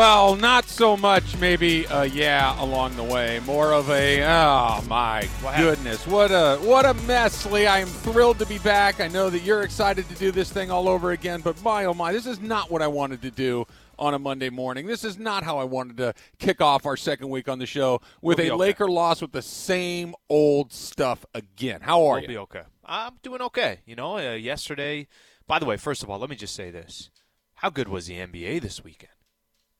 Well, not so much maybe a yeah along the way. More of a oh my What goodness. What a what a mess, Lee. I am thrilled to be back. I know that you're excited to do this thing all over again, but my oh my, this is not what I wanted to do on a Monday morning. This is not how I wanted to kick off our second week on the show with We'll a okay. Laker loss with the same old stuff again. How are We'll you? be okay. I'm doing okay. You know, uh, yesterday. By the way, first of all, let me just say this: How good was the NBA this weekend?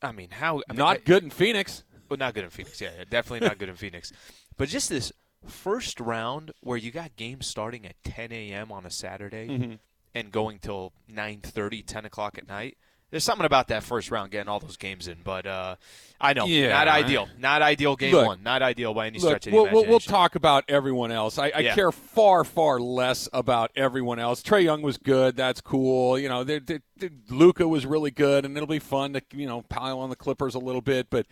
I mean, how I mean, not I- good in Phoenix. Well, not good in Phoenix. Yeah, yeah, definitely not good in Phoenix. But just this first round where you got games starting at 10 a.m. on a Saturday Mm-hmm. and going till 9:30, 10 o'clock at night. There's something about that first round getting all those games in, but uh, I know Yeah. not ideal. Not ideal game Look, one. Not ideal by any Look, stretch of the we'll, we'll, we'll talk about everyone else. I, I Yeah. care far, far less about everyone else. Trae Young was good. That's cool. You know, Luka was really good, and it'll be fun to you know pile on the Clippers a little bit. But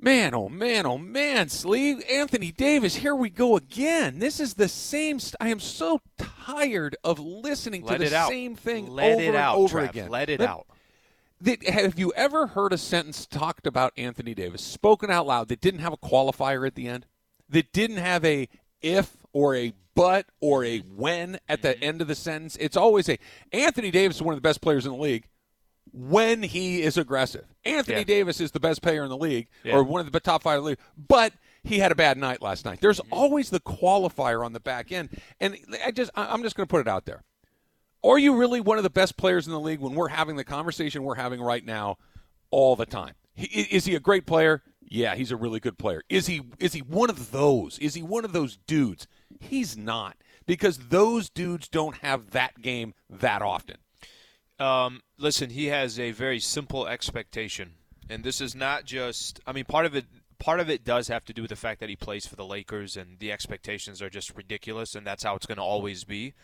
man, oh man, oh man, Sleeve Anthony Davis. Here we go again. This is the same. St- I am so tired of listening Let to the out. same thing Let over it out, and over Trav. again. Let it out. Did, have you ever heard a sentence talked about Anthony Davis spoken out loud that didn't have a qualifier at the end? That didn't have a if or a but or a when at Mm-hmm. the end of the sentence? It's always a Anthony Davis is one of the best players in the league when he is aggressive. Anthony Yeah. Davis is the best player in the league Yeah. or one of the top five in the league, but he had a bad night last night. There's Mm-hmm. always the qualifier on the back end, and I just I'm just going to put it out there. Are you really one of the best players in the league when we're having the conversation we're having right now all the time? Is he a great player? Yeah, he's a really good player. Is he is he one of those? Is he one of those dudes? He's not because those dudes don't have that game that often. Um, listen, he has a very simple expectation, and this is not just. I mean, part of it. Part of it does have to do with the fact that he plays for the Lakers, and the expectations are just ridiculous, and that's how it's going to always be.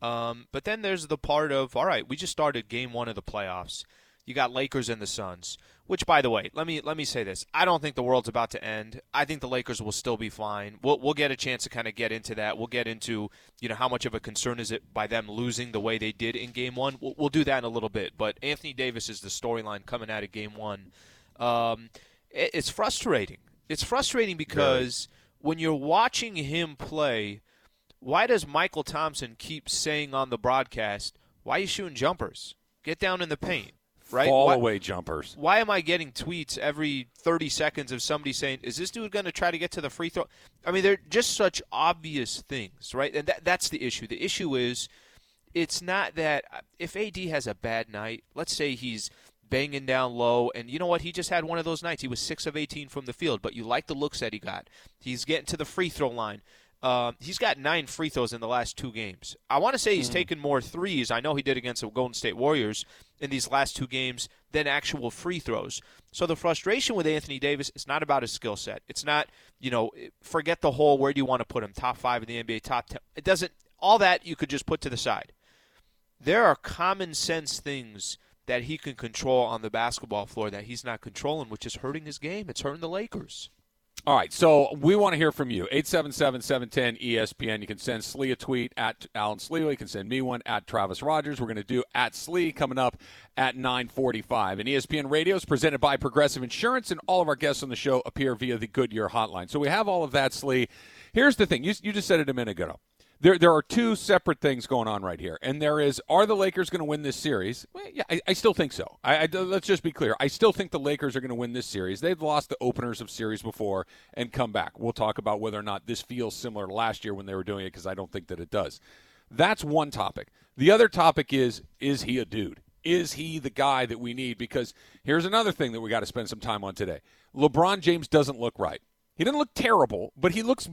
Um, but then there's the part of all right, we just started game one of the playoffs. You got Lakers and the Suns. Which, by the way, let me let me say this: I don't think the world's about to end. I think the Lakers will still be fine. We'll we'll get a chance to kind of get into that. We'll get into you know how much of a concern is it by them losing the way they did in Game One. We'll, we'll do that in a little bit. But Anthony Davis is the storyline coming out of Game One. Um, it- it's frustrating. It's frustrating because when you're watching him play, why does Mychal Thompson keep saying on the broadcast, "Why are you shooting jumpers? Get down in the paint." Right? Fall Why- away jumpers. why am I getting tweets every 30 seconds of somebody saying, "Is this dude going to try to get to the free throw?" I mean, they're just such obvious things, right? And that, that's the issue. The issue is, it's not that if AD has a bad night. Let's say he's banging down low, and you know what? He just had one of those nights. He was six of 18 from the field, but you like the looks that he got. He's getting to the free throw line. Um, he's got nine free throws in the last two games. I want to say he's taken more threes. I know he did against the Golden State Warriors in these last two games than actual free throws. So the frustration with Anthony Davis is not about his skill set. It's not, you know, forget the whole where do you want to put him, top five in the NBA, top ten. It doesn't. All that you could just put to the side. There are common sense things that he can control on the basketball floor that he's not controlling, which is hurting his game. It's hurting the Lakers. All right, so we want to hear from you. 877-710 ESPN. You can send Slee a tweet at Alan Slee. You can send me one at Travis Rodgers. We're going to do at Slee coming up at 945. And ESPN Radio is presented by Progressive Insurance, and all of our guests on the show appear via the Goodyear hotline. So we have all of that, Slee. Here's the thing. You, you just said it a minute ago. There, there are two separate things going on right here, and there is: Are the Lakers going to win this series? Well, yeah, I, I still think so. I, I- let's just be clear. I still think the Lakers are going to win this series. They've lost the openers of series before and come back. We'll talk about whether or not this feels similar to last year when they were doing it, because I don't think that it does. That's one topic. The other topic is: Is he a dude? Is he the guy that we need? Because here's another thing that we got to spend some time on today. LeBron James doesn't look right. He doesn't look terrible, but he looks,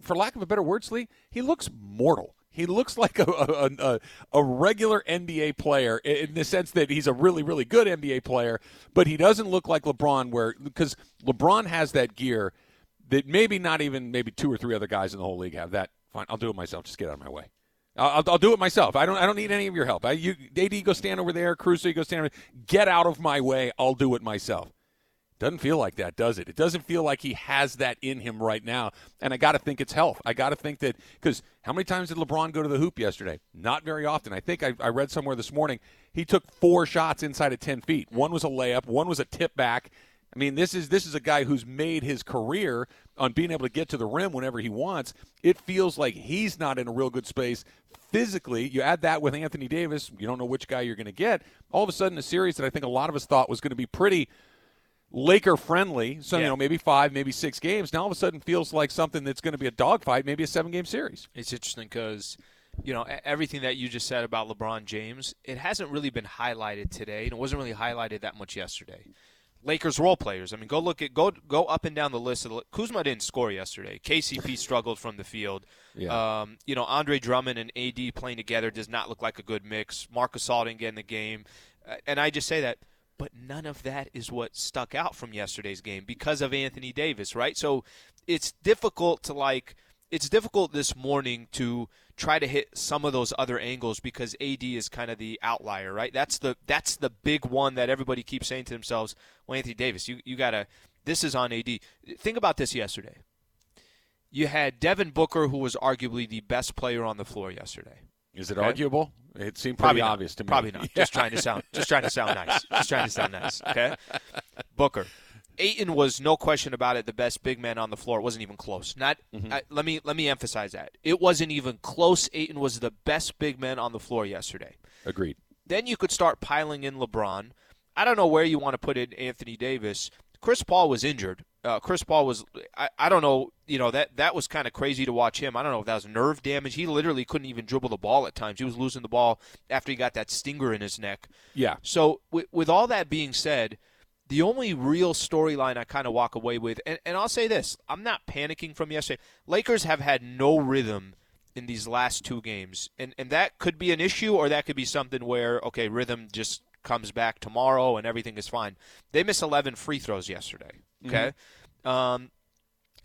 for lack of a better word, Slee, he looks mortal. He looks like a, a, a, a regular NBA player in the sense that he's a really, really good NBA player, but he doesn't look like LeBron, where because LeBron has that gear that maybe not even maybe two or three other guys in the whole league have. That fine, I'll do it myself. Just get out of my way. I'll, I'll, do it myself. I don't. I don't need any of your help. I, you, AD, go stand over there. Caruso, you go stand over. There. Get out of my way. I'll do it myself. Doesn't feel like that, does it? It doesn't feel like he has that in him right now. And I got to think it's health. I got to think that because how many times did LeBron go to the hoop yesterday? Not very often. I think I, I, read somewhere this morning he took four shots inside of 10 feet. One was a layup, one was a tip back. I mean, this is this is a guy who's made his career on being able to get to the rim whenever he wants. It feels like he's not in a real good space physically. You add that with Anthony Davis, you don't know which guy you're going to get. All of a sudden, a series that I think a lot of us thought was going to be pretty Laker friendly, so yeah. you know maybe five, maybe six games. Now all of a sudden feels like something that's going to be a dogfight, maybe a seven game series. It's interesting because you know everything that you just said about LeBron James, it hasn't really been highlighted today, and it wasn't really highlighted that much yesterday. Lakers role players. I mean, go look at go go up and down the list. Of the, Kuzma didn't score yesterday. KCP struggled from the field. Yeah. Um, you know, Andre Drummond and AD playing together does not look like a good mix. Marcus Gasol didn't get in the game, uh, and I just say that but none of that is what stuck out from yesterday's game because of Anthony Davis, right? So it's difficult to like it's difficult this morning to try to hit some of those other angles because AD is kind of the outlier, right? That's the that's the big one that everybody keeps saying to themselves, well Anthony Davis, you you got to this is on AD. Think about this yesterday. You had Devin Booker who was arguably the best player on the floor yesterday. Is it okay? arguable? It seemed pretty Probably obvious not. to me. Probably not. Yeah. Just trying to sound just trying to sound nice. Just trying to sound nice. Okay. Booker. Ayton was no question about it the best big man on the floor. It wasn't even close. Not mm-hmm. I, let me let me emphasize that. It wasn't even close. Ayton was the best big man on the floor yesterday. Agreed. Then you could start piling in LeBron. I don't know where you want to put in Anthony Davis. Chris Paul was injured. Uh, Chris Paul was I, I don't know you know that that was kind of crazy to watch him. I don't know if that was nerve damage. He literally couldn't even dribble the ball at times. He was losing the ball after he got that stinger in his neck. Yeah. So with, with all that being said, the only real storyline I kind of walk away with, and, and I'll say this: I'm not panicking from yesterday. Lakers have had no rhythm in these last two games, and and that could be an issue, or that could be something where okay, rhythm just comes back tomorrow and everything is fine. They missed 11 free throws yesterday. Okay. Mm-hmm. Um,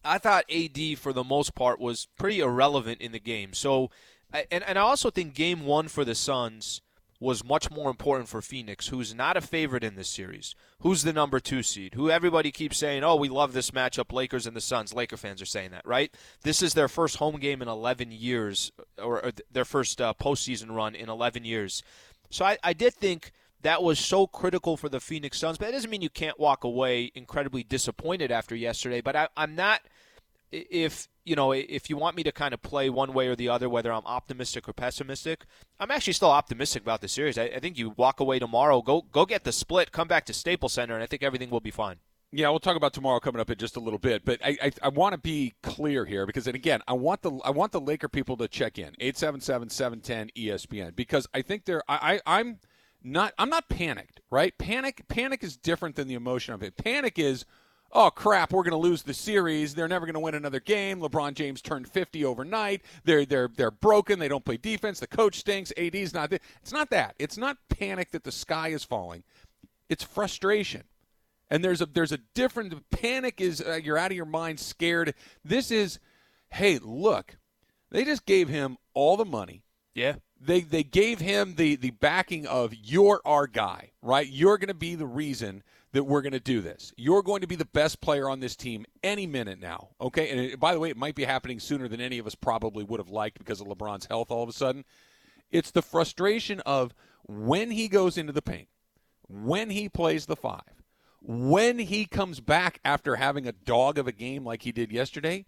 I thought AD for the most part was pretty irrelevant in the game. So, and and I also think Game One for the Suns was much more important for Phoenix, who's not a favorite in this series. Who's the number two seed? Who everybody keeps saying, "Oh, we love this matchup." Lakers and the Suns. Laker fans are saying that, right? This is their first home game in 11 years, or, or their first uh, postseason run in 11 years. So I, I did think that was so critical for the Phoenix Suns. But that doesn't mean you can't walk away incredibly disappointed after yesterday. But I, I'm not. If you know, if you want me to kind of play one way or the other, whether I'm optimistic or pessimistic, I'm actually still optimistic about the series. I, I think you walk away tomorrow, go go get the split, come back to Staples Center, and I think everything will be fine. Yeah, we'll talk about tomorrow coming up in just a little bit, but I I, I want to be clear here because, and again, I want the I want the Laker people to check in 877-710 ESPN because I think they're I, I I'm not I'm not panicked, right? Panic panic is different than the emotion of it. Panic is oh crap, we're going to lose the series. They're never going to win another game. LeBron James turned 50 overnight. They're they're they're broken. They don't play defense. The coach stinks. AD's not there. It's not that. It's not panic that the sky is falling. It's frustration. And there's a there's a different panic is uh, you're out of your mind scared. This is hey, look. They just gave him all the money. Yeah they they gave him the the backing of you're our guy, right? You're going to be the reason that we're going to do this. You're going to be the best player on this team any minute now, okay? And it, by the way, it might be happening sooner than any of us probably would have liked because of LeBron's health all of a sudden. It's the frustration of when he goes into the paint, when he plays the 5, when he comes back after having a dog of a game like he did yesterday,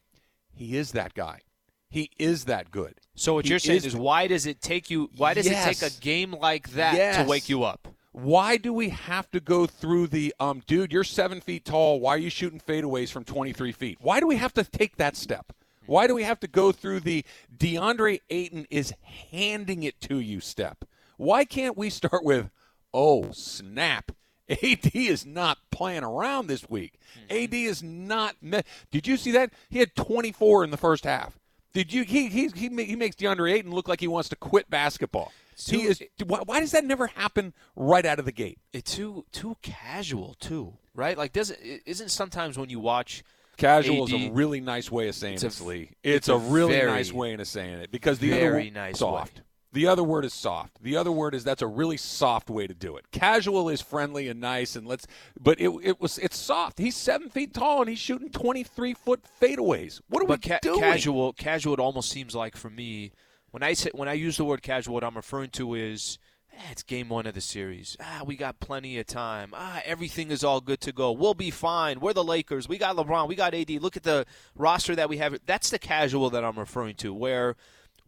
he is that guy. He is that good. So what he you're saying is, is, why does it take you? Why does yes. it take a game like that yes. to wake you up? Why do we have to go through the um, dude? You're seven feet tall. Why are you shooting fadeaways from 23 feet? Why do we have to take that step? Why do we have to go through the DeAndre Ayton is handing it to you step? Why can't we start with, oh snap? AD is not playing around this week. Mm-hmm. AD is not. Me- Did you see that? He had 24 in the first half. Did you? He he he, he makes DeAndre Ayton look like he wants to quit basketball. Too, he is. Why, why, does that never happen right out of the gate? It's too too casual too, right? Like doesn't isn't sometimes when you watch. Casual AD, is a really nice way of saying it's it, Lee. It's, it's a, a, really very, nice way of saying it because the very other nice soft. Way. The other word is soft. The other word is that's a really soft way to do it. Casual is friendly and nice, and let's. But it, it was it's soft. He's seven feet tall and he's shooting twenty three foot fadeaways. What are but we ca- doing? casual, casual. It almost seems like for me when I say when I use the word casual, what I'm referring to is eh, it's game one of the series. Ah, we got plenty of time. Ah, everything is all good to go. We'll be fine. We're the Lakers. We got LeBron. We got AD. Look at the roster that we have. That's the casual that I'm referring to. Where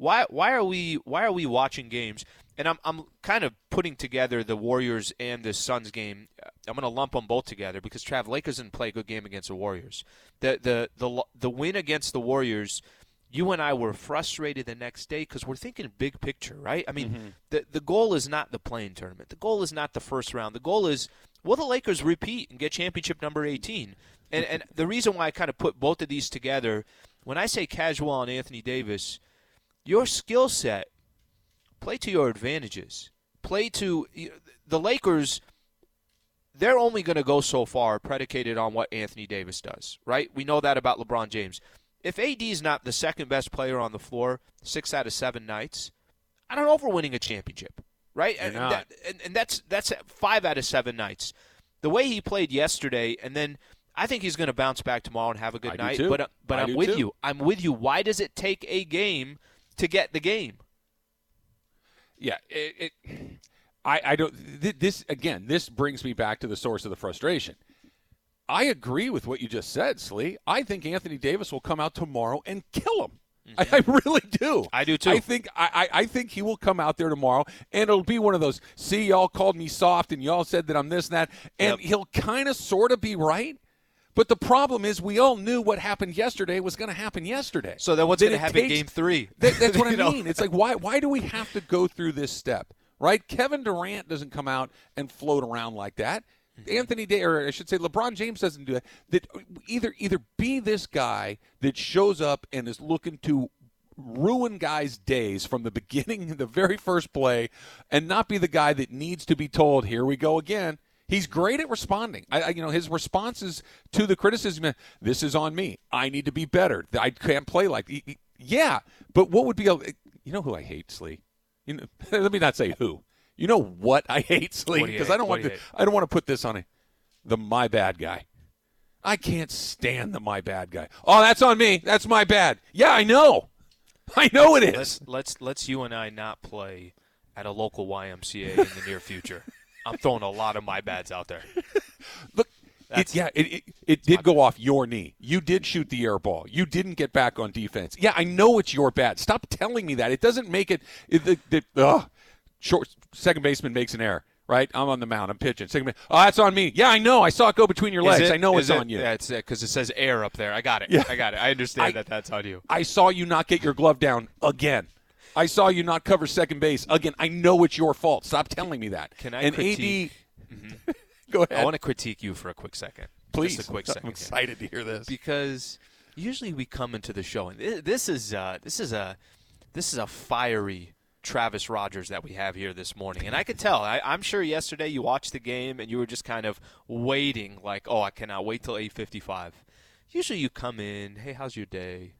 why why are we why are we watching games? And I'm I'm kind of putting together the Warriors and the Suns game. I'm going to lump them both together because Trav Lakers didn't play a good game against the Warriors. The the the the win against the Warriors you and I were frustrated the next day because we're thinking big picture, right? I mean, Mm-hmm. the the goal is not the play-in tournament. The goal is not the first round. The goal is will the Lakers repeat and get championship number 18? And and the reason why I kind of put both of these together, when I say casual on Anthony Davis, your skill set play to your advantages. Play to the Lakers they're only going to go so far predicated on what Anthony Davis does, right? We know that about LeBron James. If AD is not the second best player on the floor six out of seven nights, I don't know if we're winning a championship, right? And, not. that- and, and that's that's five out of seven nights. The way he played yesterday, and then I think he's going to bounce back tomorrow and have a good I do night. too. But uh, but I I'm with too. you. I'm with you. Why does it take a game to get the game? Yeah, it. it I, I don't. th- This again. This brings me back to the source of the frustration. I agree with what you just said, Slee. I think Anthony Davis will come out tomorrow and kill him. I, mm-hmm. I really do. I do, too. I think I, I, I think he will come out there tomorrow, and it'll be one of those. See, y'all called me soft, and y'all said that I'm this and that, and Yep. he'll kind of, sort of be right. But the problem is, we all knew what happened yesterday was going to happen yesterday. So then what's going to happen takes- game three? that, that's what I You know? mean. It's like why why do we have to go through this step? Right? Kevin Durant doesn't come out and float around like that. Mm-hmm. Anthony Day, or I should say, LeBron James doesn't do that. That either either be this guy that shows up and is looking to ruin guys' days from the beginning, the very first play, and not be the guy that needs to be told, "Here we go again." He's great at responding. I, I, you know, his responses to the criticism. This is on me. I need to be better. I can't play like. he- he- Yeah, but what would be a? You know who I hate, Slee. You know, let me not say who. You know what I hate, Slee, What do you because? I don't want to. I don't want to put this on a, the my bad guy. I can't stand the my bad guy. Oh, that's on me. That's my bad. Yeah, I know. I know it is. Let's let's let's you and I not play at a local YMCA in the near future. I'm throwing a lot of my bads out there. Look, it, yeah, it, it, it did go off your knee. You did shoot the air ball. You didn't get back on defense. Yeah, I know it's your bad. Stop telling me that. It doesn't make it. it, the the ugh. short second baseman makes an error. Right, I'm on the mound. I'm pitching. Second base. Oh, that's on me. Yeah, I know. I saw it go between your legs. I know it's it- on you. Yeah, it because it says air up there. I got it. Yeah. I got it. I understand I- that that's on you. I saw you not get your glove down again. I saw you not cover second base again. I know it's your fault. Stop telling me that. Can I and critique- AD, go ahead. I want to critique you for a quick second. Please, Just a quick second. I'm excited to hear this. because usually we come into the show and this is uh, this is a this is a fiery Travis Rodgers that we have here this morning, and I could tell. I, I'm sure yesterday you watched the game and you were just kind of waiting, like, oh, I cannot wait till 8:55. Usually you come in, hey, how's your day?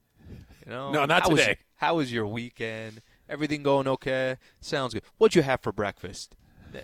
You know, No, not how was- today. how was your weekend? Everything going okay? Sounds good. What'd you have for breakfast?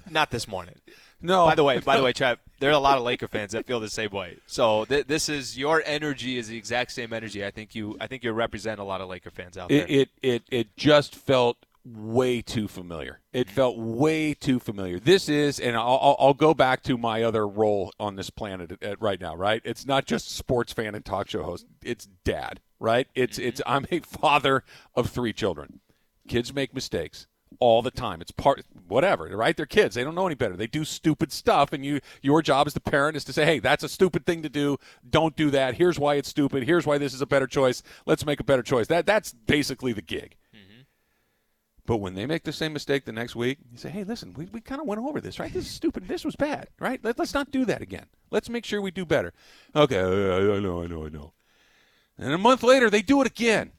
Not this morning. No. By the way, by the way, Trav, there are a lot of Laker fans that feel the same way. So th- this is your energy is the exact same energy. I think you I think you represent a lot of Laker fans out there. It, it it it just felt way too familiar. It felt way too familiar. This is, and I'll, I'll, I'll go back to my other role on this planet at, at- right now. Right? It's not just sports fan and talk show host. It's dad. Right? It's mm-hmm. it's. I'm a father of three children. Kids make mistakes all the time. It's part whatever, right? They're kids. They don't know any better. They do stupid stuff and you your job as the parent is to say, "Hey, that's a stupid thing to do. Don't do that. Here's why it's stupid. Here's why this is a better choice. Let's make a better choice." That that's basically the gig. Mm-hmm. But when they make the same mistake the next week, you say, hey, listen, we, we kind of went over this, right? This is stupid. This was bad, right? Let, let's not do that again. Let's make sure we do better. Okay, I, I know, I know, I know. And a month later, they do it again.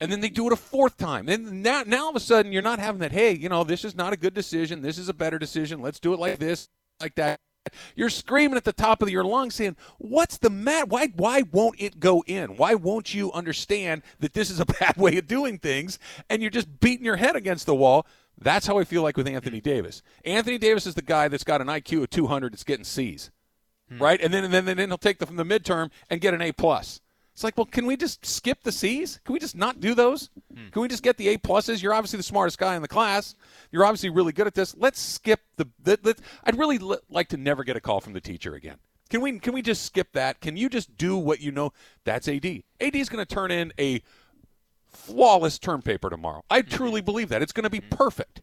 And then they do it a fourth time. Then now, now all of a sudden, you're not having that, hey, you know, this is not a good decision. This is a better decision. Let's do it like this, like that. You're screaming at the top of your lungs saying, What's the matter? Why, why won't it go in? Why won't you understand that this is a bad way of doing things? And you're just beating your head against the wall. That's how I feel like with Anthony Davis. Anthony Davis is the guy that's got an IQ of 200 that's getting C's, hmm. right? And then and then, and then he'll take the, from the midterm and get an A plus. It's like, well, can we just skip the C's? Can we just not do those? Hmm. Can we just get the A pluses? You're obviously the smartest guy in the class. You're obviously really good at this. Let's skip the. the, the I'd really li- like to never get a call from the teacher again. Can we? Can we just skip that? Can you just do what you know? That's AD. AD is going to turn in a flawless term paper tomorrow. I hmm. truly believe that it's going to be hmm. perfect.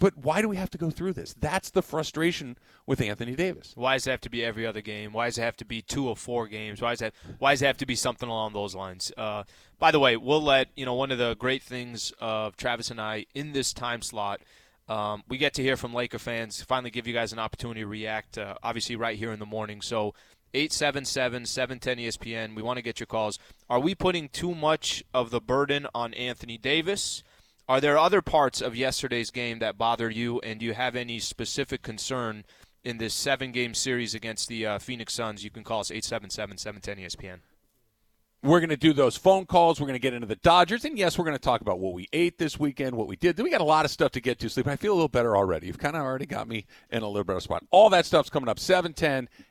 But why do we have to go through this? That's the frustration with Anthony Davis. Why does it have to be every other game? Why does it have to be two or four games? Why does it Why does it have to be something along those lines? Uh, by the way, we'll let you know one of the great things of Travis and I in this time slot. Um, we get to hear from Laker fans. Finally, give you guys an opportunity to react. Uh, obviously, right here in the morning. So. 877-710 ESPN. We want to get your calls. Are we putting too much of the burden on Anthony Davis? Are there other parts of yesterday's game that bother you, and do you have any specific concern in this seven-game series against the uh, Phoenix Suns? You can call us 877-710-ESPN. We're going to do those phone calls. We're going to get into the Dodgers. And yes, we're going to talk about what we ate this weekend, what we did. We got a lot of stuff to get to, Slee. I feel a little better already. You've kind of already got me in a little better spot. All that stuff's coming up 710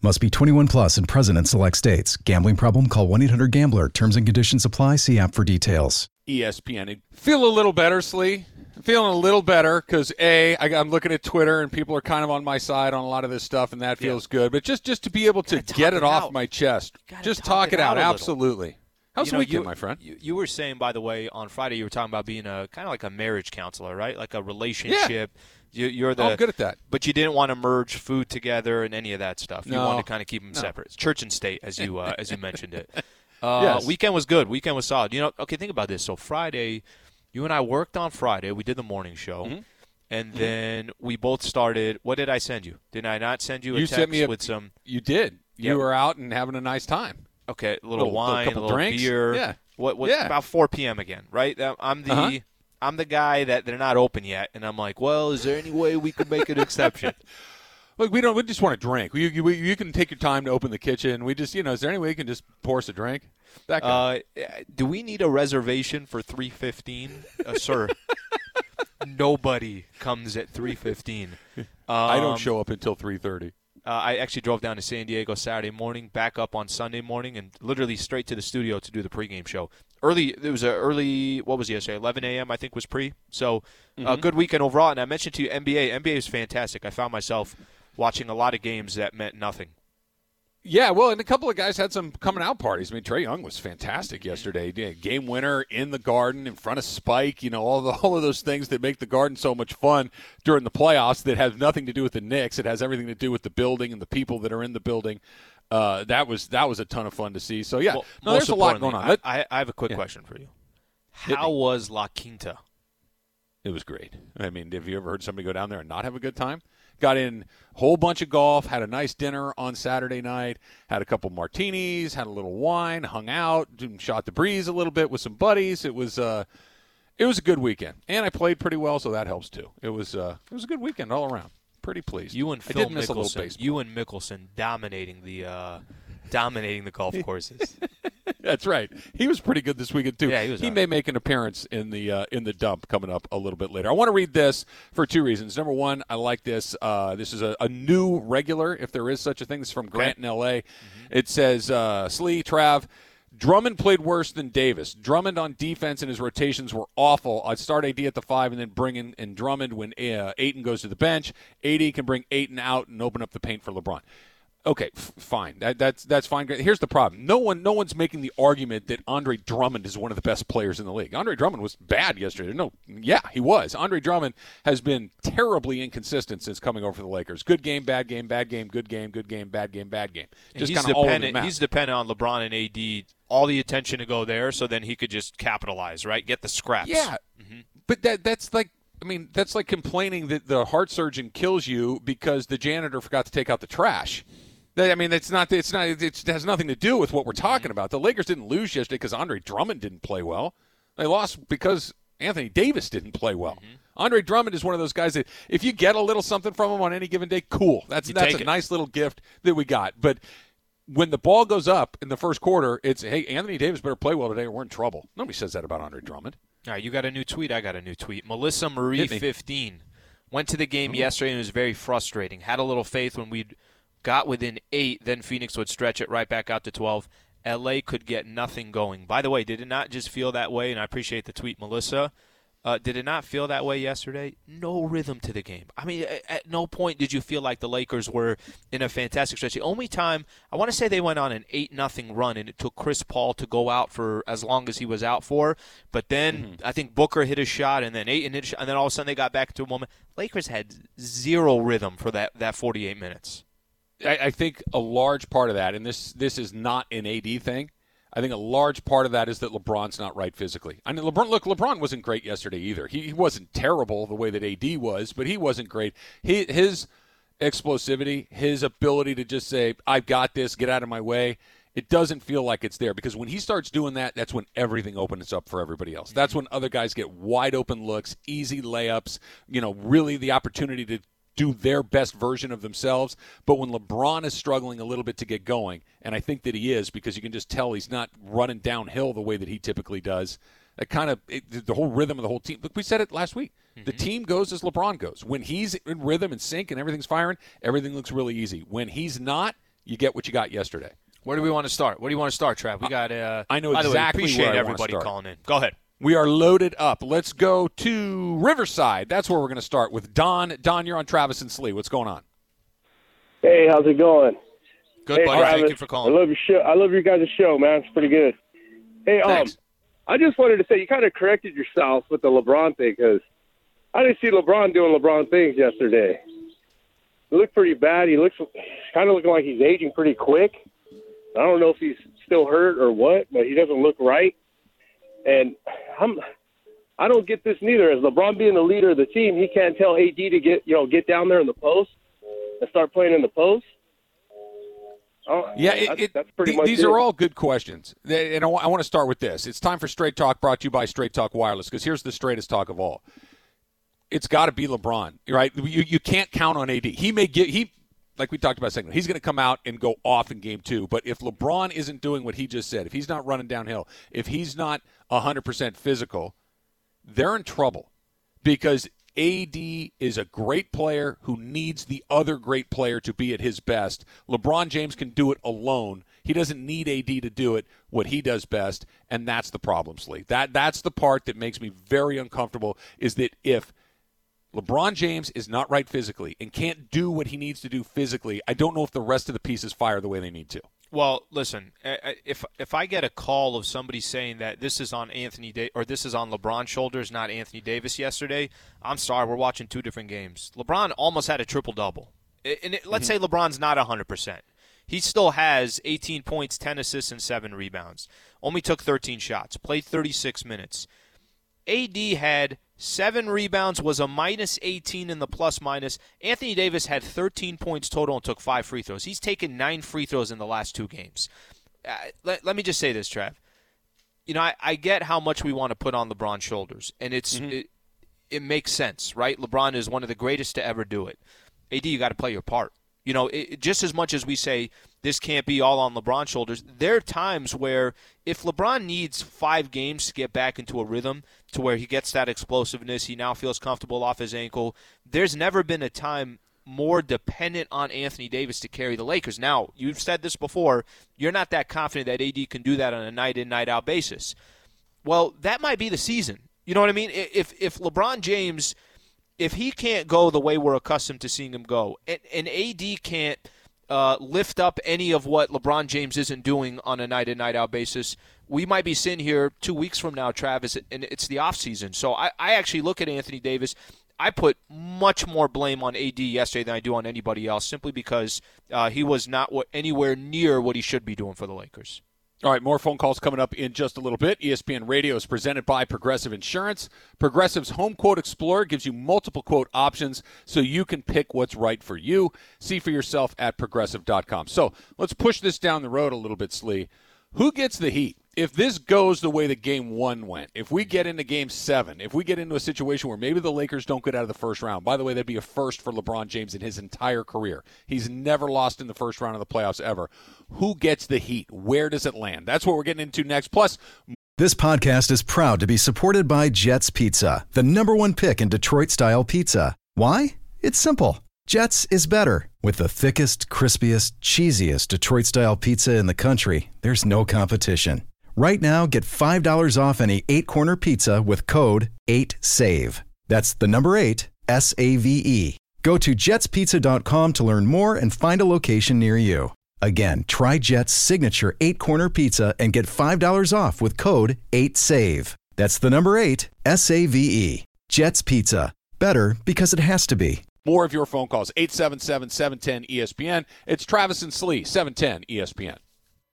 Must be 21 plus and present in select states. Gambling problem? Call 1 800 Gambler. Terms and conditions apply. See app for details. ESPN. Feel a little better, Slee. I'm feeling a little better because a I, I'm looking at Twitter and people are kind of on my side on a lot of this stuff, and that feels good. But just just to be able to get it it off my chest, just talk talk it it out. out. Absolutely. How's You the know, weekend, you, my friend? You, you were saying, by the way, on Friday you were talking about being a kind of like a marriage counselor, right? Like a relationship. You, you're the I'm good at that. But you didn't want to merge food together and any of that stuff. You wanted to kind of keep them separate. Church and state, as you uh, as you mentioned it. Uh, Yes. Weekend was good. Weekend was solid. You know, okay, think about this. So Friday, you and I worked on Friday. We did the morning show. Mm-hmm. And then we both started. What did I send you? Did I not send you a You text sent me a- with some You did. You Yep. were out and having a nice time. Okay, a little, Little- little wine, couple a little drinks. beer. Yeah. What? What? Yeah. About 4 p.m. again, right? I'm the Uh-huh. I'm the guy that they're not open yet, and I'm like, well, is there any way we could make an exception? Look, we don't. We just want to drink. You, you, you can take your time to open the kitchen. We just, you know, is there any way you can just pour us a drink? That guy. uh, do we need a reservation for 3:15, uh, sir? Nobody comes at 3:15. Um, I don't show up until three thirty. Uh, I actually drove down to San Diego Saturday morning, back up on Sunday morning, and literally straight to the studio to do the pregame show. Early, it was a early. What was yesterday? 11 a.m. I think was pre. So, a good weekend overall. And I mentioned to you NBA. NBA is fantastic. I found myself watching a lot of games that meant nothing. Yeah, well, and a couple of guys had some coming out parties. I mean, Trae Young was fantastic mm-hmm. yesterday. Yeah, game winner in the Garden in front of Spike. You know, all the all of those things that make the Garden so much fun during the playoffs. That has nothing to do with the Knicks. It has everything to do with the building and the people that are in the building. Uh, that was that was a ton of fun to see. So yeah, Well, no, there's a lot going on. I, I, I have a quick Yeah. question for you. How was La Quinta? It was great. I mean, have you ever heard somebody go down there and not have a good time? Got in a whole bunch of golf, had a nice dinner on Saturday night, had a couple martinis, had a little wine, hung out, shot the breeze a little bit with some buddies. It was uh, it was a good weekend, and I played pretty well, so that helps too. It was uh, it was a good weekend all around. Pretty pleased. You and I Phil did miss a little Mickelson. baseball. You and Mickelson dominating the uh, dominating the golf courses. That's right. He was pretty good this weekend too. Yeah, he was all may make an appearance in the uh, in the dump coming up a little bit later. I want to read this for two reasons. Number one, I like this. Uh, this is a, a new regular, if there is such a thing. This is from Grant in L.A. It says, uh, "Slee Trav." Drummond played worse than Davis. Drummond on defense and his rotations were awful. I'd start AD at the five and then bring in, in Drummond when uh, Ayton goes to the bench. AD can bring Ayton out and open up the paint for LeBron. Okay, f- fine. That, that's that's fine. Here's the problem. No one no one's making the argument that Andre Drummond is one of the best players in the league. Andre Drummond was bad yesterday. No, yeah, he was. Andre Drummond has been terribly inconsistent since coming over for the Lakers. Good game, bad game, bad game, good game, good game, bad game, bad game. Just he's kind of all over the dependent. map. He's dependent on LeBron and AD. All the attention to go there, so then he could just capitalize, right? Get the scraps. Yeah, mm-hmm. but that that's like I mean, that's like complaining that the heart surgeon kills you because the janitor forgot to take out the trash. I mean, it's not. It's not. It has nothing to do with what we're talking about. The Lakers didn't lose yesterday because Andre Drummond didn't play well. They lost because Anthony Davis didn't play well. Mm-hmm. Andre Drummond is one of those guys that if you get a little something from him on any given day, cool. That's you that's a it. nice little gift that we got. But when the ball goes up in the first quarter, it's hey, Anthony Davis better play well today or we're in trouble. Nobody says that about Andre Drummond. All right, you got a new tweet. I got a new tweet. Melissa Marie fifteen went to the game mm-hmm. yesterday and it was very frustrating. Had a little faith when we got within eight, then Phoenix would stretch it right back out to twelve. LA could get nothing going. By the way, did it not just feel that way? And I appreciate the tweet, Melissa. Uh, did it not feel that way yesterday? No rhythm to the game. I mean, at no point did you feel like the Lakers were in a fantastic stretch. The only time I want to say they went on an eight nothing run, and it took Chris Paul to go out for as long as he was out for. But then mm-hmm. I think Booker hit a shot, and then Ayton hit a shot, and then all of a sudden they got back to a moment. Lakers had zero rhythm for that that 48 minutes. I, I think a large part of that, and this this is not an AD thing. I think a large part of that is that LeBron's not right physically. I mean, LeBron. Look, LeBron wasn't great yesterday either. He, he wasn't terrible the way that AD was, but he wasn't great. He, his explosivity, his ability to just say, "I've got this, get out of my way." It doesn't feel like it's there because when he starts doing that, that's when everything opens up for everybody else. That's mm-hmm. when other guys get wide open looks, easy layups, you know, really the opportunity to do their best version of themselves. But when LeBron is struggling a little bit to get going, and I think that he is because you can just tell he's not running downhill the way that he typically does. That kind of it, the whole rhythm of the whole team. Look, we said it last week. Mm-hmm. The team goes as LeBron goes. When he's in rhythm and sync and everything's firing, everything looks really easy. When he's not, you get what you got yesterday. Where do we want to start? Where do you want to start, Trav? We got. Uh, I know exactly. Way, appreciate everybody calling in. Go ahead. We are loaded up. Let's go to Riverside. That's where we're going to start with Don. Don, you're on Travis and Slee. What's going on? Hey, how's it going? Good, hey, buddy. Travis, Thank you for calling. I love your show. I love your guys' show, man. It's pretty good. Hey, um, Thanks. I just wanted to say you kind of corrected yourself with the LeBron thing because I didn't see LeBron doing LeBron things yesterday. He looked pretty bad. He looks kind of looking like he's aging pretty quick. I don't know if he's still hurt or what, but he doesn't look right. And I'm I don't get this neither. As LeBron being the leader of the team, he can't tell AD to get you know get down there in the post and start playing in the post. Oh, yeah, it, that's, it, that's pretty th- much these it. are all good questions, and I, w- I want to start with this. It's time for Straight Talk, brought to you by Straight Talk Wireless, because here's the straightest talk of all. It's got to be LeBron, right? You you can't count on AD. He may get he like we talked about a second. He's going to come out and go off in game two. But if LeBron isn't doing what he just said, if he's not running downhill, if he's not 100% physical, they're in trouble because AD is a great player who needs the other great player to be at his best. LeBron James can do it alone. He doesn't need AD to do it what he does best, and that's the problem, Slee. That that's the part that makes me very uncomfortable is that if LeBron James is not right physically and can't do what he needs to do physically. I don't know if the rest of the pieces fire the way they need to. Well, listen, if if I get a call of somebody saying that this is on Anthony da- or this is on LeBron's shoulders, not Anthony Davis yesterday, I'm sorry, we're watching two different games. LeBron almost had a triple double, and it, let's mm-hmm. say LeBron's not 100 percent. He still has 18 points, 10 assists, and seven rebounds. Only took 13 shots, played 36 minutes. AD had seven rebounds, was a minus 18 in the plus minus. Anthony Davis had 13 points total and took five free throws. He's taken nine free throws in the last two games. Uh, let, let me just say this, Trav. You know, I, I get how much we want to put on LeBron's shoulders, and it's mm-hmm. it, it makes sense, right? LeBron is one of the greatest to ever do it. AD, you got to play your part. You know, it, just as much as we say this can't be all on LeBron's shoulders, there are times where if LeBron needs five games to get back into a rhythm to where he gets that explosiveness, he now feels comfortable off his ankle, there's never been a time more dependent on Anthony Davis to carry the Lakers. Now, you've said this before, you're not that confident that AD can do that on a night in, night out basis. Well, that might be the season. You know what I mean? If if LeBron James – if he can't go the way we're accustomed to seeing him go, and, and AD can't uh, lift up any of what LeBron James isn't doing on a night in, night out basis, we might be sitting here two weeks from now, Travis, and it's the offseason. So I, I actually look at Anthony Davis. I put much more blame on AD yesterday than I do on anybody else, simply because uh, he was not what, anywhere near what he should be doing for the Lakers. All right, more phone calls coming up in just a little bit. ESPN Radio is presented by Progressive Insurance. Progressive's Home Quote Explorer gives you multiple quote options so you can pick what's right for you. See for yourself at progressive.com. So let's push this down the road a little bit, Slee. Who gets the heat? If this goes the way the game one went, if we get into game seven, if we get into a situation where maybe the Lakers don't get out of the first round, by the way, that'd be a first for LeBron James in his entire career. He's never lost in the first round of the playoffs ever. Who gets the heat? Where does it land? That's what we're getting into next. Plus, this podcast is proud to be supported by Jet's Pizza, the number one pick in Detroit style pizza. Why? It's simple. Jets is better. With the thickest, crispiest, cheesiest Detroit style pizza in the country, there's no competition. Right now, get $5 off any eight corner pizza with code 8SAVE. That's the number eight, S A V E. Go to jetspizza.com to learn more and find a location near you. Again, try Jet's signature eight corner pizza and get $5 off with code 8SAVE. That's the number eight, S A V E. Jet's Pizza. Better because it has to be. More of your phone calls, 877 710 ESPN. It's Travis and Slee, 710 ESPN.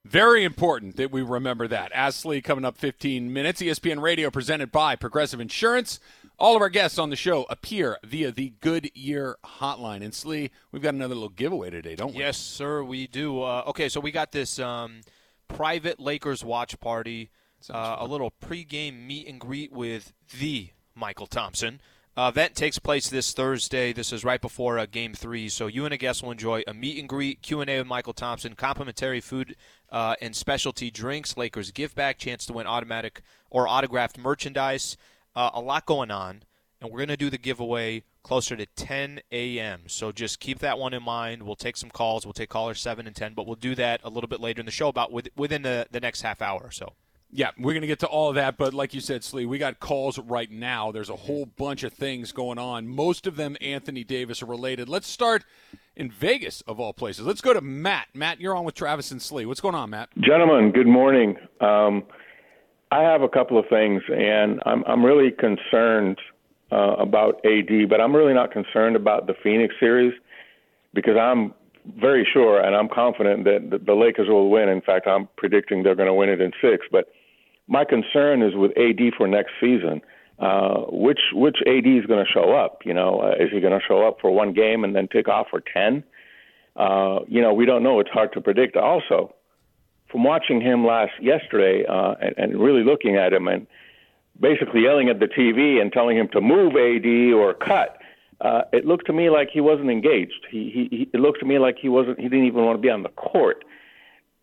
Very important that we remember that. Astley coming up 15 minutes. ESPN Radio presented by Progressive Insurance. All of our guests on the show appear via the Goodyear hotline. And Slee, we've got another little giveaway today, don't we? Yes, sir, we do. Uh, okay, so we got this um, private Lakers watch party, uh, a little pregame meet and greet with the Mychal Thompson. Uh, event takes place this Thursday. This is right before uh, Game Three, so you and a guest will enjoy a meet and greet, Q and A with Mychal Thompson, complimentary food uh, and specialty drinks, Lakers give back, chance to win automatic or autographed merchandise. Uh, a lot going on, and we're going to do the giveaway closer to 10 a.m. So just keep that one in mind. We'll take some calls. We'll take callers seven and ten, but we'll do that a little bit later in the show, about within the, the next half hour or so. Yeah, we're going to get to all of that, but like you said, Slee, we got calls right now. There's a whole bunch of things going on. Most of them Anthony Davis are related. Let's start in Vegas, of all places. Let's go to Matt. Matt, you're on with Travis and Slee. What's going on, Matt? Gentlemen, good morning. Um, I have a couple of things, and I'm, I'm really concerned uh, about AD, but I'm really not concerned about the Phoenix series because I'm very sure and I'm confident that the Lakers will win. In fact, I'm predicting they're going to win it in six. But my concern is with AD for next season. Uh, which which AD is going to show up? You know, uh, is he going to show up for one game and then take off for ten? Uh, you know, we don't know. It's hard to predict. Also, from watching him last yesterday uh, and, and really looking at him and basically yelling at the TV and telling him to move AD or cut, uh, it looked to me like he wasn't engaged. He, he, he it looked to me like he wasn't. He didn't even want to be on the court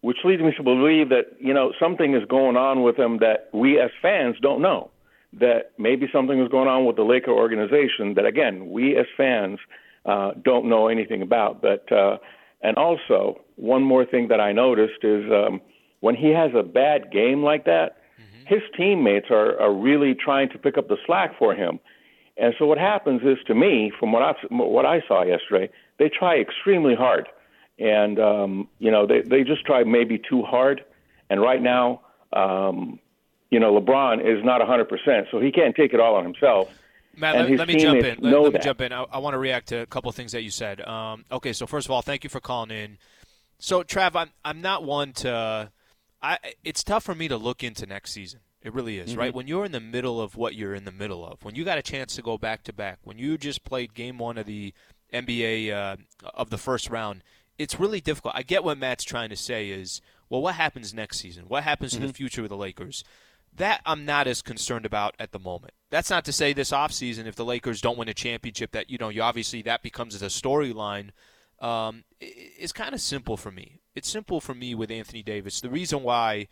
which leads me to believe that you know something is going on with him that we as fans don't know. That maybe something is going on with the Laker organization that again we as fans uh, don't know anything about. But uh, and also one more thing that I noticed is um, when he has a bad game like that, mm-hmm. his teammates are, are really trying to pick up the slack for him. And so what happens is to me, from what I what I saw yesterday, they try extremely hard and um, you know they they just try maybe too hard. And right now, um, you know, LeBron is not 100 percent, so he can't take it all on himself. Matt, let, let, me jump in. Let, let me jump in. I, I, want to react to a couple of things that you said. Um, okay, so first of all, thank you for calling in. So, Trav, I'm I'm not one to. I it's tough for me to look into next season. It really is, mm-hmm. right? When you're in the middle of what you're in the middle of, when you got a chance to go back to back, when you just played game one of the NBA uh, of the first round, it's really difficult. I get what Matt's trying to say is, well, what happens next season? What happens mm-hmm. in the future with the Lakers? That I'm not as concerned about at the moment. That's not to say this offseason, if the Lakers don't win a championship, that you know, you obviously that becomes a storyline. Um, it's kind of simple for me. It's simple for me with Anthony Davis. The reason why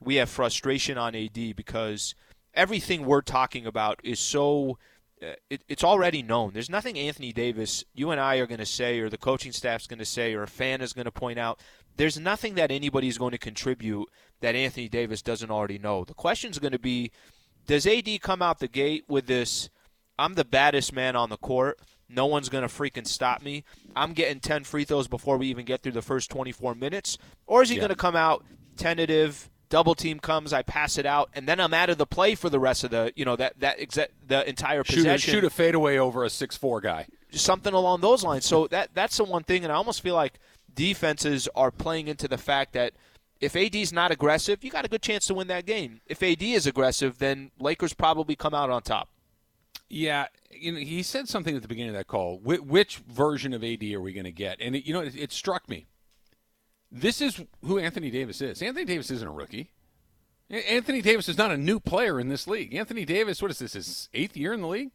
we have frustration on AD because everything we're talking about is so uh, it, it's already known. There's nothing Anthony Davis, you and I are going to say, or the coaching staff's going to say, or a fan is going to point out. There's nothing that anybody's going to contribute that Anthony Davis doesn't already know. The question is going to be does AD come out the gate with this, I'm the baddest man on the court? No one's going to freaking stop me. I'm getting 10 free throws before we even get through the first 24 minutes. Or is he yeah. going to come out tentative, double team comes, I pass it out, and then I'm out of the play for the rest of the you know that that exa- the entire possession. Shoot a, shoot a fadeaway over a six four guy, something along those lines. So that that's the one thing, and I almost feel like defenses are playing into the fact that If AD is not aggressive, you got a good chance to win that game. If AD is aggressive, then Lakers probably come out on top. Yeah, you know, he said something at the beginning of that call. Wh- which version of AD are we going to get? And it, you know, it, it struck me. This is who Anthony Davis is. Anthony Davis isn't a rookie. Anthony Davis is not a new player in this league. Anthony Davis, what is this? His eighth year in the league,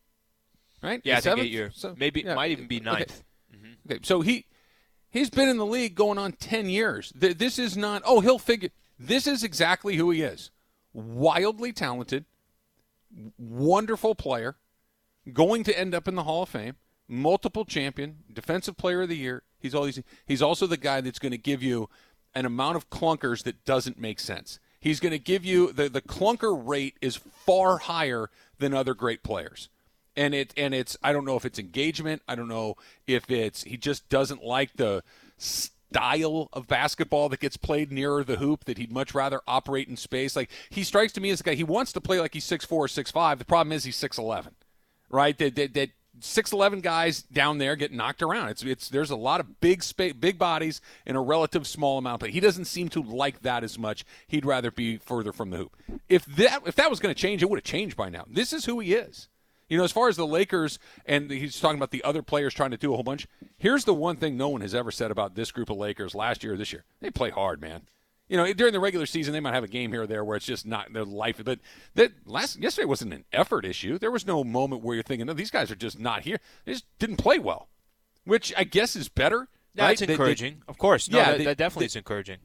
right? Yeah, seventh? eight years. So- Maybe yeah. might even be Okay. ninth. Mm-hmm. Okay, so he he's been in the league going on ten years. This is not. Oh, he'll figure. This is exactly who he is. Wildly talented, wonderful player, going to end up in the Hall of Fame. Multiple champion, defensive player of the year. He's always he's also the guy that's going to give you an amount of clunkers that doesn't make sense. He's going to give you the the clunker rate is far higher than other great players and it and it's I don't know if it's engagement. I don't know if it's he just doesn't like the style of basketball that gets played nearer the hoop that he'd much rather operate in space. Like he strikes to me as a guy he wants to play like he's six four or six five. The problem is he's six eleven, right? That that, that six eleven guys down there get knocked around. It's it's there's a lot of big space, big bodies in a relative small amount, but he doesn't seem to like that as much. He'd rather be further from the hoop. If that if that was going to change, it would have changed by now. This is who he is. You know, as far as the Lakers, and he's talking about the other players trying to do a whole bunch. Here's the one thing no one has ever said about this group of Lakers last year or this year: they play hard, man. You know, during the regular season, they might have a game here or there where it's just not their life. But that last yesterday wasn't an effort issue. There was no moment where you're thinking, "No, these guys are just not here." They just didn't play well, which I guess is better. That's right? They- they- encouraging, of course. No, Yeah, that, they- that definitely they- is encouraging.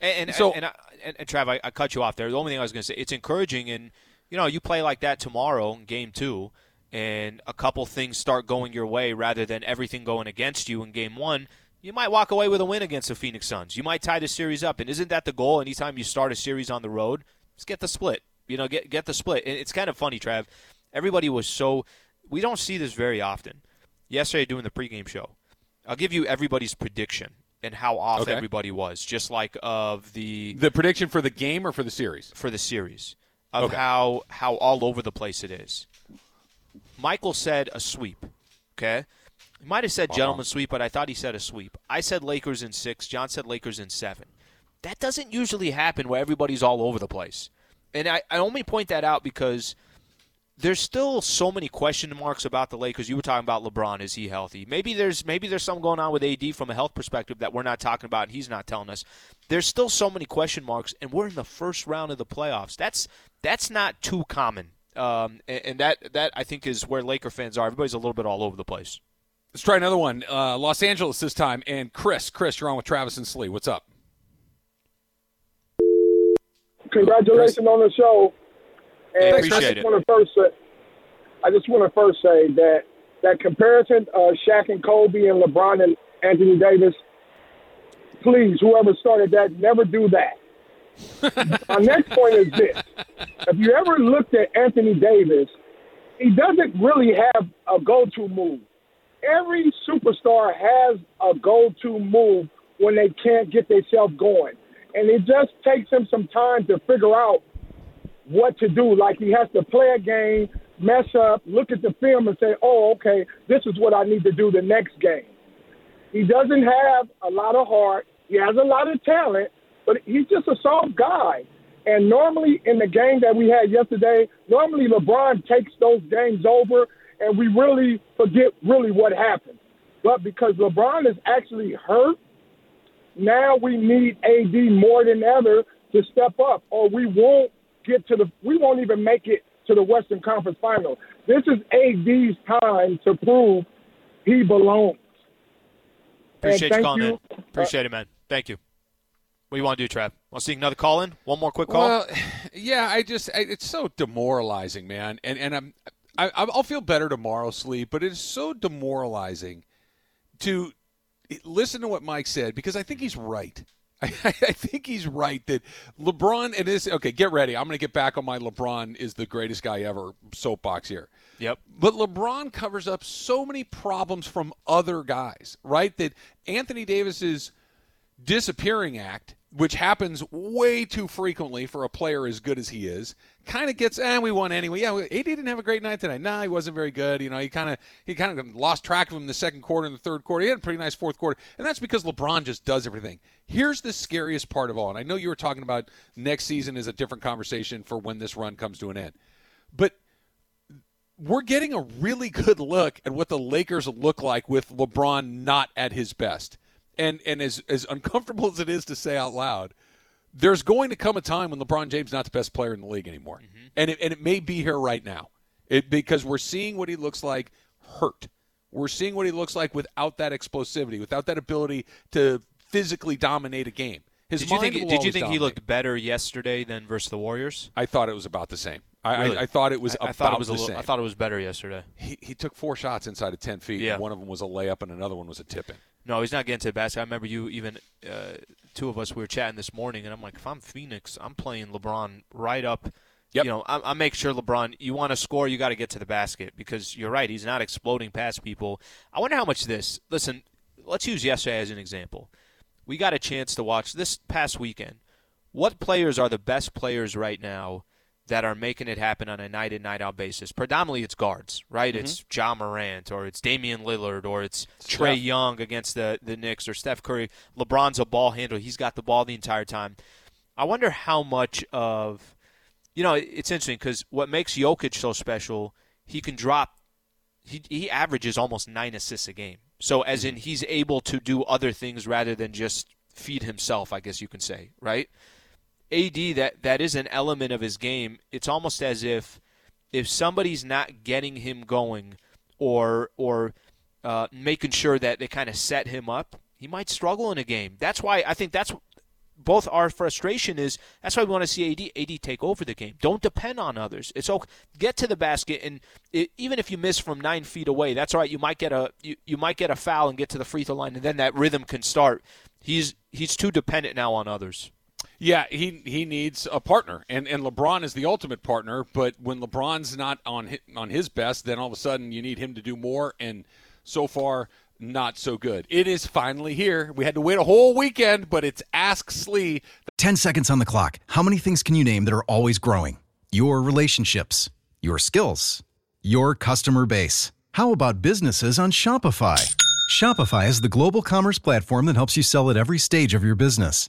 And, and So- and, I, and, and Trav, I, I cut you off there. The only thing I was going to say, it's encouraging, and you know, you play like that tomorrow in game two, and a couple things start going your way rather than everything going against you in game one. You might walk away with a win against the Phoenix Suns. You might tie the series up, and isn't that the goal? Anytime you start a series on the road, just get the split. You know, get get the split. And it's kind of funny, Trav. Everybody was so. We don't see this very often. Yesterday, doing the pregame show, I'll give you everybody's prediction and how off Okay. everybody was, just like of the the prediction for the game or for the series. for the series of Okay. how how all over the place it is. Mychal said a sweep. Okay, he might have said Uh-huh. gentleman sweep, but I thought he said a sweep. I said Lakers in six. John said Lakers in seven. That doesn't usually happen where everybody's all over the place, and I, I only point that out because there's still so many question marks about the Lakers. You were talking about LeBron. Is he healthy? Maybe there's maybe there's something going on with AD from a health perspective that we're not talking about. and He's not telling us. There's still so many question marks, and we're in the first round of the playoffs. That's that's not too common, um, and, and that that I think is where Laker fans are. Everybody's a little bit all over the place. Let's try another one. Uh, Los Angeles this time, and Chris. Chris, you're on with Travis and Slee. What's up? Congratulations on the show. And appreciate I just it. want to first say, I just want to first say that that comparison of Shaq and Kobe and LeBron and Anthony Davis, please, whoever started that, never do that. My next point is this: If you ever looked at Anthony Davis, he doesn't really have a go-to move. Every superstar has a go-to move when they can't get themselves going, and it just takes him some time to figure out what to do. Like he has to play a game, mess up, look at the film, and say, "Oh, okay, this is what I need to do the next game." He doesn't have a lot of heart. He has a lot of talent, but he's just a soft guy. And normally in the game that we had yesterday, normally LeBron takes those games over, and we really forget really what happened. But because LeBron is actually hurt, now we need AD more than ever to step up, or we won't get to the. We won't even make it to the Western Conference Final. This is AD's time to prove he belongs. Appreciate And you calling you. in. Appreciate it, man. Thank you. What do you want to do, Trav? Want to see another call in? One more quick call. Well, yeah, I just I, it's so demoralizing, man. And and I'm I, I'll feel better tomorrow, Slee. But it is so demoralizing to listen to what Mike said because I think he's right. I, I think he's right that LeBron and this. Okay, get ready. I'm going to get back on my LeBron is the greatest guy ever soapbox here. Yep. But LeBron covers up so many problems from other guys, right? That Anthony Davis is disappearing act, which happens way too frequently for a player as good as he is, kind of gets, and eh, we won anyway. Yeah, AD didn't have a great night tonight. Nah, he wasn't very good. You know, he kind of he kind of lost track of him in the second quarter and the third quarter. He had a pretty nice fourth quarter, and that's because LeBron just does everything. Here's the scariest part of all, and I know you were talking about next season is a different conversation for when this run comes to an end, but we're getting a really good look at what the Lakers look like with LeBron not at his best. And and as as uncomfortable as it is to say out loud, there's going to come a time when LeBron James is not the best player in the league anymore. Mm-hmm. And it, and it may be here right now. It, because we're seeing what he looks like hurt. We're seeing what he looks like without that explosivity, without that ability to physically dominate a game. His did you think, did you think he looked better yesterday than versus the Warriors? I thought it was about the same. I, really? I, I, thought it was. I, I thought it was a little, I thought it was better yesterday. He, he took four shots inside of ten feet. Yeah. one of them was a layup, and another one was a tip in. No, he's not getting to the basket. I remember you even uh, two of us we were chatting this morning, and I'm like, if I'm Phoenix, I'm playing LeBron right up. Yep. You know, I, I make sure LeBron, you want to score, you got to get to the basket because you're right. He's not exploding past people. I wonder how much this. Listen, let's use yesterday as an example. We got a chance to watch this past weekend. What players are the best players right now? That are making it happen on a night in night out basis. Predominantly, it's guards, right? Mm-hmm. It's Ja Morant or it's Damian Lillard or it's Steph. Trae Young against the the Knicks or Steph Curry. LeBron's a ball handler; he's got the ball the entire time. I wonder how much of you know it's interesting because what makes Jokic so special, he can drop. He he averages almost nine assists a game. So as mm-hmm. in he's able to do other things rather than just feed himself, I guess you can say, right? AD that that is an element of his game. It's almost as if if somebody's not getting him going or or uh, making sure that they kind of set him up, he might struggle in a game. That's why I think that's both our frustration is that's why we want to see AD AD take over the game. Don't depend on others. It's okay. Get to the basket, and it, even if you miss from nine feet away, that's all right. You might get a you, you might get a foul and get to the free throw line, and then that rhythm can start. He's he's too dependent now on others. Yeah, he he needs a partner, and and LeBron is the ultimate partner. But when LeBron's not on on his best, then all of a sudden you need him to do more. And so far, not so good. It is finally here. We had to wait a whole weekend, but it's Ask Slee. Ten seconds on the clock. How many things can you name that are always growing? Your relationships, your skills, your customer base. How about businesses on Shopify? Shopify is the global commerce platform that helps you sell at every stage of your business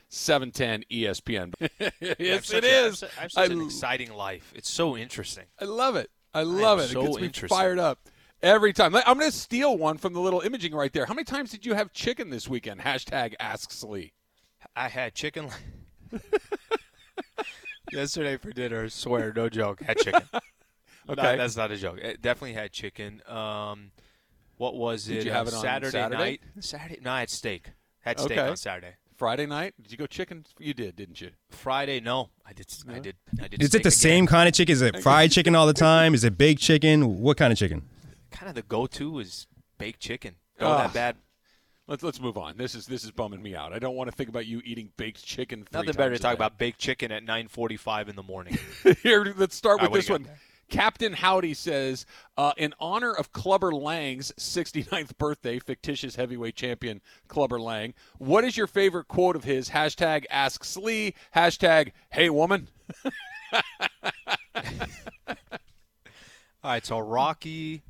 710 ESPN. yes, it is. I have such an exciting life. It's so interesting. I love it. I love I it. So it gets me fired up every time. I'm going to steal one from the little imaging right there. How many times did you have chicken this weekend? Hashtag Ask Slee. I had chicken yesterday for dinner. Swear, no joke. Had chicken. okay, no, that's not a joke. It definitely had chicken. Um, what was it? Did you have it on Saturday, Saturday night? Saturday. No, I had steak. Had steak okay. on Saturday. Friday night? Did you go chicken? You did, didn't you? Friday, no, I did. I did. I did. Is it the again. same kind of chicken? Is it fried chicken all the time? Is it baked chicken? What kind of chicken? Kind of the go-to is baked chicken. Oh, that bad. Let's let's move on. This is this is bumming me out. I don't want to think about you eating baked chicken. Nothing better to talk about baked chicken at 9:45 in the morning. Here, let's start with this one. Captain Howdy says, uh, in honor of Clubber Lang's 69th birthday, fictitious heavyweight champion Clubber Lang, what is your favorite quote of his? Hashtag Ask Slee, hashtag Hey Woman. All right, so Rocky,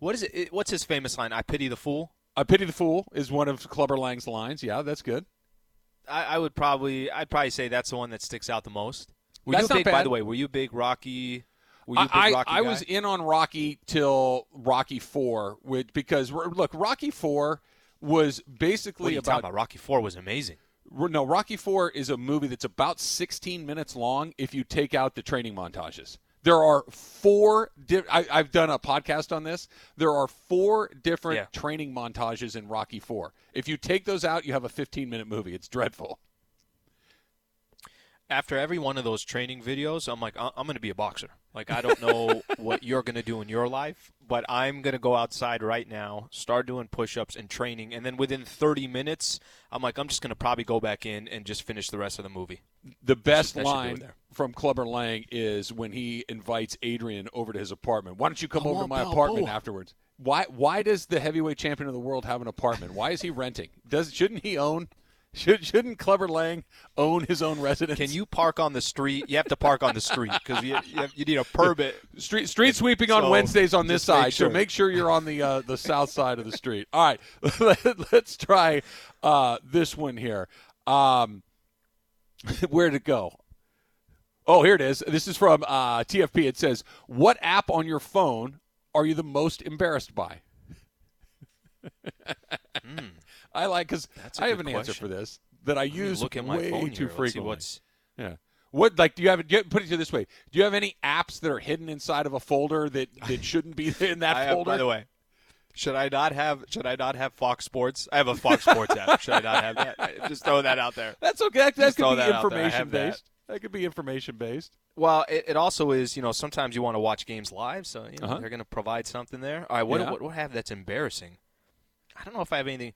what is it? What's his famous line? I pity the fool. I pity the fool is one of Clubber Lang's lines. Yeah, that's good. I, I would probably, I'd probably say that's the one that sticks out the most. Were that's you big, bad. by the way? Were you a big Rocky? I, I, was in on Rocky till Rocky Four, which because look, Rocky Four was basically about, about, Rocky Four was amazing. No, Rocky Four is a movie that's about 16 minutes long if you take out the training montages. There are four. Di- I, have done a podcast on this. There are four different yeah. training montages in Rocky Four. If you take those out, you have a 15 minute movie. It's dreadful. after every one of those training videos, I'm like, uh, I'm going to be a boxer. Like, I don't know what you're going to do in your life, but I'm going to go outside right now, start doing push ups and training. And then within 30 minutes, I'm like, I'm just going to probably go back in and just finish the rest of the movie. The best should line there. from Clubber Lang is when he invites Adrian over to his apartment. Why don't you come Come over to my Balboa. apartment afterwards? Why why does the heavyweight champion of the world have an apartment? Why is he renting? Does shouldn't he own should, shouldn't Clubber Lang own his own residence? Can you park on the street? You have to park on the street because you, you, have- you need a permit. Street street sweeping on So, Wednesdays on this just make side, so make sure you're on the uh, the south side of the street. All right, Let, us try uh, this one here. Um, where'd it go? Oh, here it is. This is from uh, TFP. It says, "What app on your phone are you the most embarrassed by?" I like because I have an answer for this that I Let use look at my way phone too here. Frequently. what's- Yeah. What like do you have? Do you, put it to this way: Do you have any apps that are hidden inside of a folder that, that shouldn't be in that have, folder? by the way, should I not have? Should I not have Fox Sports? I have a Fox Sports app. Should I not have that? Just throw that out there. that's okay. That, that could be that out there. I information have that. based. That. could be information based. Well, it, it also is. You know, sometimes you want to watch games live, so you know Uh-huh. they're going to provide something there. All right, what, Yeah. what what I have that's embarrassing? I don't know if I have anything.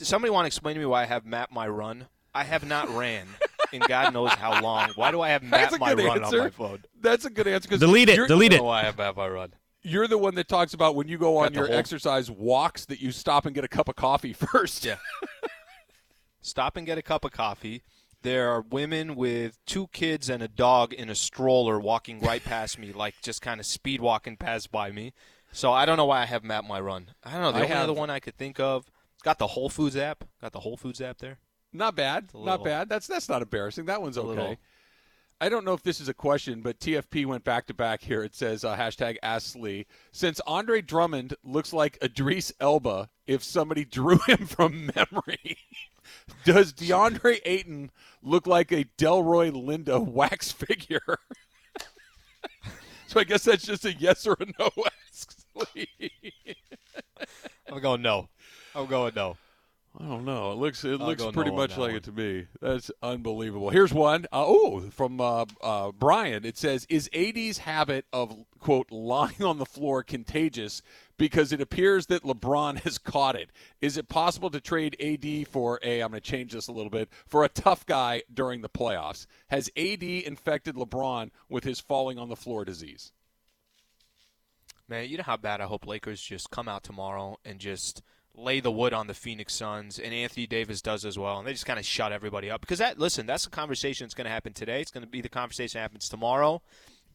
Does somebody want to explain to me why I have map my run? I have not ran in God knows how long. Why do I have map That's a my good run answer. on my phone? That's a good answer because Delete it. You're, Delete I it. don't why I have map my run. you're the one that talks about when you go on Got your whole- exercise walks that you stop and get a cup of coffee first. Yeah. Stop and get a cup of coffee. There are women with two kids and a dog in a stroller walking right past me, like just kind of speed walking past by me. So I don't know why I have Map My Run. I don't know. The I only have- other one I could think of. It's got the Whole Foods app. Got the Whole Foods app there. Not bad. a not bad. That's that's not embarrassing. That one's a okay. little- I don't know if this is a question, but TFP went back to back here. It says uh, hashtag Ask Slee. Since Andre Drummond looks like Idris Elba if somebody drew him from memory, does DeAndre Ayton look like a Delroy Lindo wax figure? so I guess that's just a yes or a no. Ask Slee. I'm going no. I'm going no. I don't know. It looks it I'll looks pretty no much like one. it to me. That's unbelievable. Here's one. Uh, oh, from uh, uh, Brian. It says, "Is AD's habit of quote lying on the floor contagious because it appears that LeBron has caught it? Is it possible to trade AD for a? I'm going to change this a little bit for a tough guy during the playoffs. Has AD infected LeBron with his falling on the floor disease? Man, you know how bad I hope Lakers just come out tomorrow and just lay the wood on the Phoenix Suns, and Anthony Davis does as well, and they just kind of shut everybody up. Because that, listen, that's the conversation that's going to happen today. It's going to be the conversation that happens tomorrow,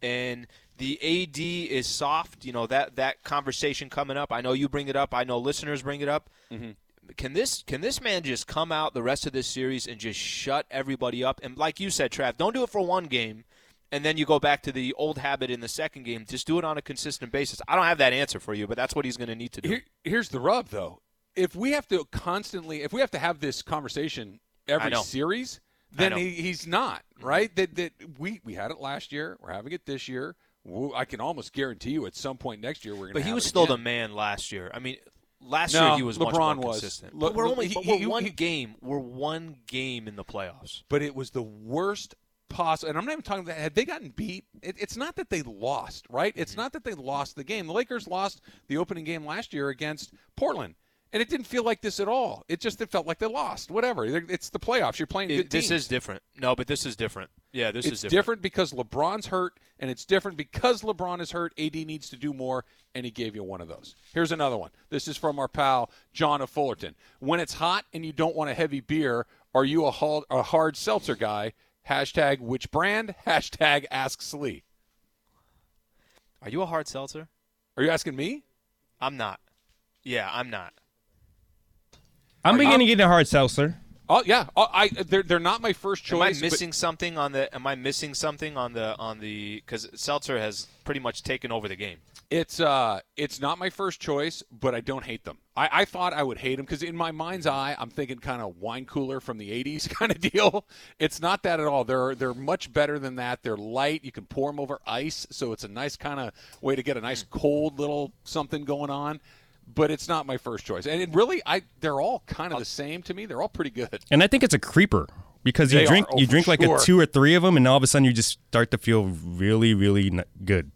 and the AD is soft. You know that that conversation coming up. I know you bring it up. I know listeners bring it up. Mm-hmm. Can this can this man just come out the rest of this series and just shut everybody up? And like you said, Trav, don't do it for one game and then you go back to the old habit in the second game. Just do it on a consistent basis. I don't have that answer for you, but that's what he's going to need to do. Here, here's the rub, though. If we have to constantly, if we have to have this conversation every series, then he, he's not right. That that we we had it last year. We're having it this year. I can almost guarantee you at some point next year we're going to. but he was still the man last year. I mean, last No, year he was much LeBron more was. consistent. Le- but we're only he- but we're he- one he- game. We're one game in the playoffs. But it was the worst possible. And I'm not even talking about had they gotten beat. It, it's not that they lost, right? It's Mm-hmm. not that they lost the game. The Lakers lost the opening game last year against Portland. And it didn't feel like this at all. It just it felt like they lost. Whatever. It's the playoffs. You're playing It- this is different. No, but this is different. Yeah, this it's is different. It's different because LeBron's hurt, and it's different because LeBron is hurt. AD needs to do more, and he gave you one of those. Here's another one. This is from our pal John of Fullerton. When it's hot and you don't want a heavy beer, are you a hard, a hard seltzer guy? Hashtag which brand? Hashtag ask Slee. Are you a hard seltzer? Are you asking me? I'm not. Yeah, I'm not. I'm beginning to get a hard seltzer. Oh yeah, oh, I they're they're not my first choice. Am I but- missing something on the? Am I missing something on the on the? Because seltzer has pretty much taken over the game. It's uh, it's not my first choice, but I don't hate them. I, I thought I would hate them because in my mind's eye, I'm thinking kind of wine cooler from the '80s kind of deal. It's not that at all. They're they're much better than that. They're light. You can pour them over ice, so it's a nice kind of way to get a nice cold little something going on. But it's not my first choice, and it really, I they're all kind of uh, the same to me. They're all pretty good. And I think it's a creeper because you They drink are, oh, you drink like sure. a two or three of them, and all of a sudden you just start to feel really, really good.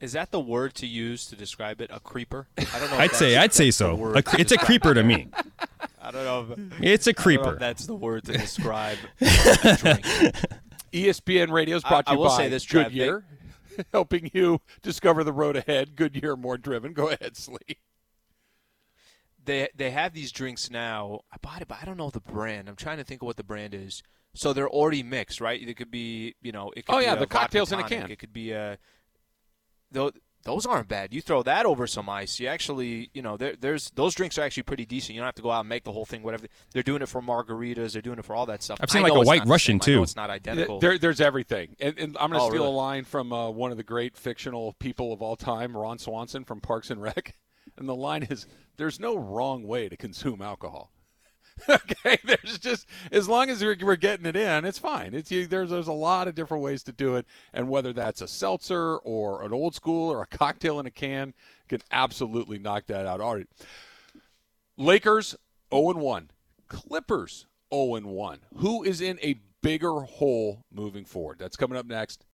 Is that the word to use to describe it? A creeper? I don't know. I'd say I'd say so. A cre- it's a creeper to me. I don't know. If, It's a I don't know creeper. if that's the word to describe. a drink. ESPN Radio is I- brought to I you will by say this, Trav, Goodyear, helping you discover the road ahead. Goodyear, more driven. Go ahead, Slee. they they have these drinks now. I bought it, but I don't know the brand. I'm trying to think of what the brand is. So they're already mixed, right? It could be, you know, it could Oh, be yeah, a the cocktails in a can. It could be a. Those those aren't bad. You throw that over some ice. You actually, you know, there, there's those drinks are actually pretty decent. You don't have to go out and make the whole thing. Whatever they're doing it for margaritas, they're doing it for all that stuff. I've seen I like a White Russian, same. Too. it's not identical. There, there's everything. And, and I'm going to Oh, steal really? a line from uh, one of the great fictional people of all time, Ron Swanson from Parks and Rec. And the line is There's no wrong way to consume alcohol. okay, there's just as long as we're, we're getting it in, it's fine. It's you, there's there's a lot of different ways to do it, and whether that's a seltzer or an old school or a cocktail in a can, can absolutely knock that out. All right, Lakers 0 and 1, Clippers 0 and 1. Who is in a bigger hole moving forward? That's coming up next.